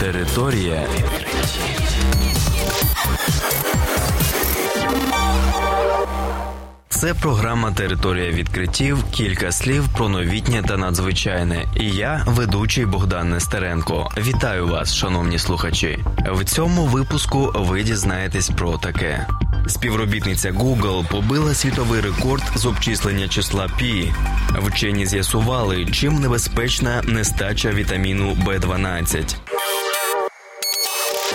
Територія Це програма Територія відкриттів. Кілька слів про новітнє та надзвичайне. І я, ведучий Богдан Нестеренко. Вітаю вас, шановні слухачі. В цьому випуску ви дізнаєтесь про таке. Співробітниця Google побила світовий рекорд з обчислення числа Пі. Вчені з'ясували, чим небезпечна нестача вітаміну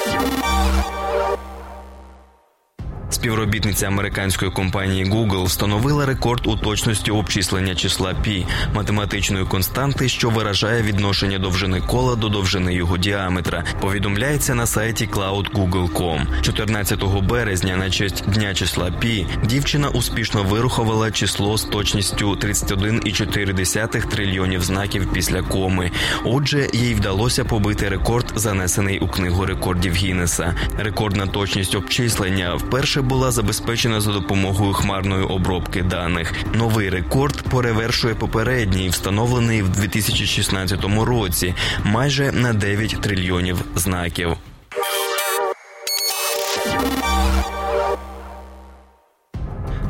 В12. Співробітниця американської компанії Google встановила рекорд у точності обчислення числа пі математичної константи, що виражає відношення довжини кола до довжини його діаметра. Повідомляється на сайті cloud.google.com. 14 березня, на честь дня числа пі, дівчина успішно вирухувала число з точністю 31,4 трильйонів знаків після коми. Отже, їй вдалося побити рекорд, занесений у книгу рекордів Гіннеса. Рекордна точність обчислення вперше була забезпечена за допомогою хмарної обробки даних. Новий рекорд перевершує попередній, встановлений в 2016 році, майже на 9 трильйонів знаків.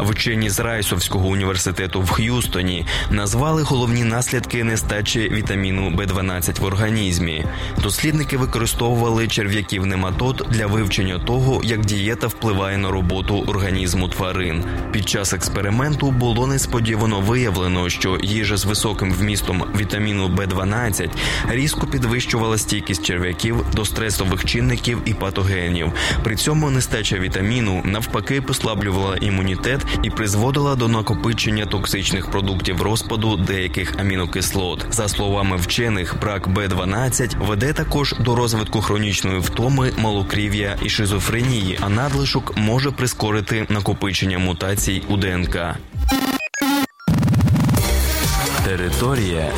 Вчені з Райсовського університету в Х'юстоні назвали головні наслідки нестачі вітаміну Б12 в організмі. Дослідники використовували черв'яків нематод для вивчення того, як дієта впливає на роботу організму тварин. Під час експерименту було несподівано виявлено, що їжа з високим вмістом вітаміну Б12 різко підвищувала стійкість черв'яків до стресових чинників і патогенів. При цьому нестача вітаміну навпаки послаблювала імунітет і призводила до накопичення токсичних продуктів розпаду деяких амінокислот. За словами вчених, брак Б12 веде також до розвитку хронічної втоми, малокрів'я і шизофренії, а надлишок може прискорити накопичення мутацій у ДНК. Територія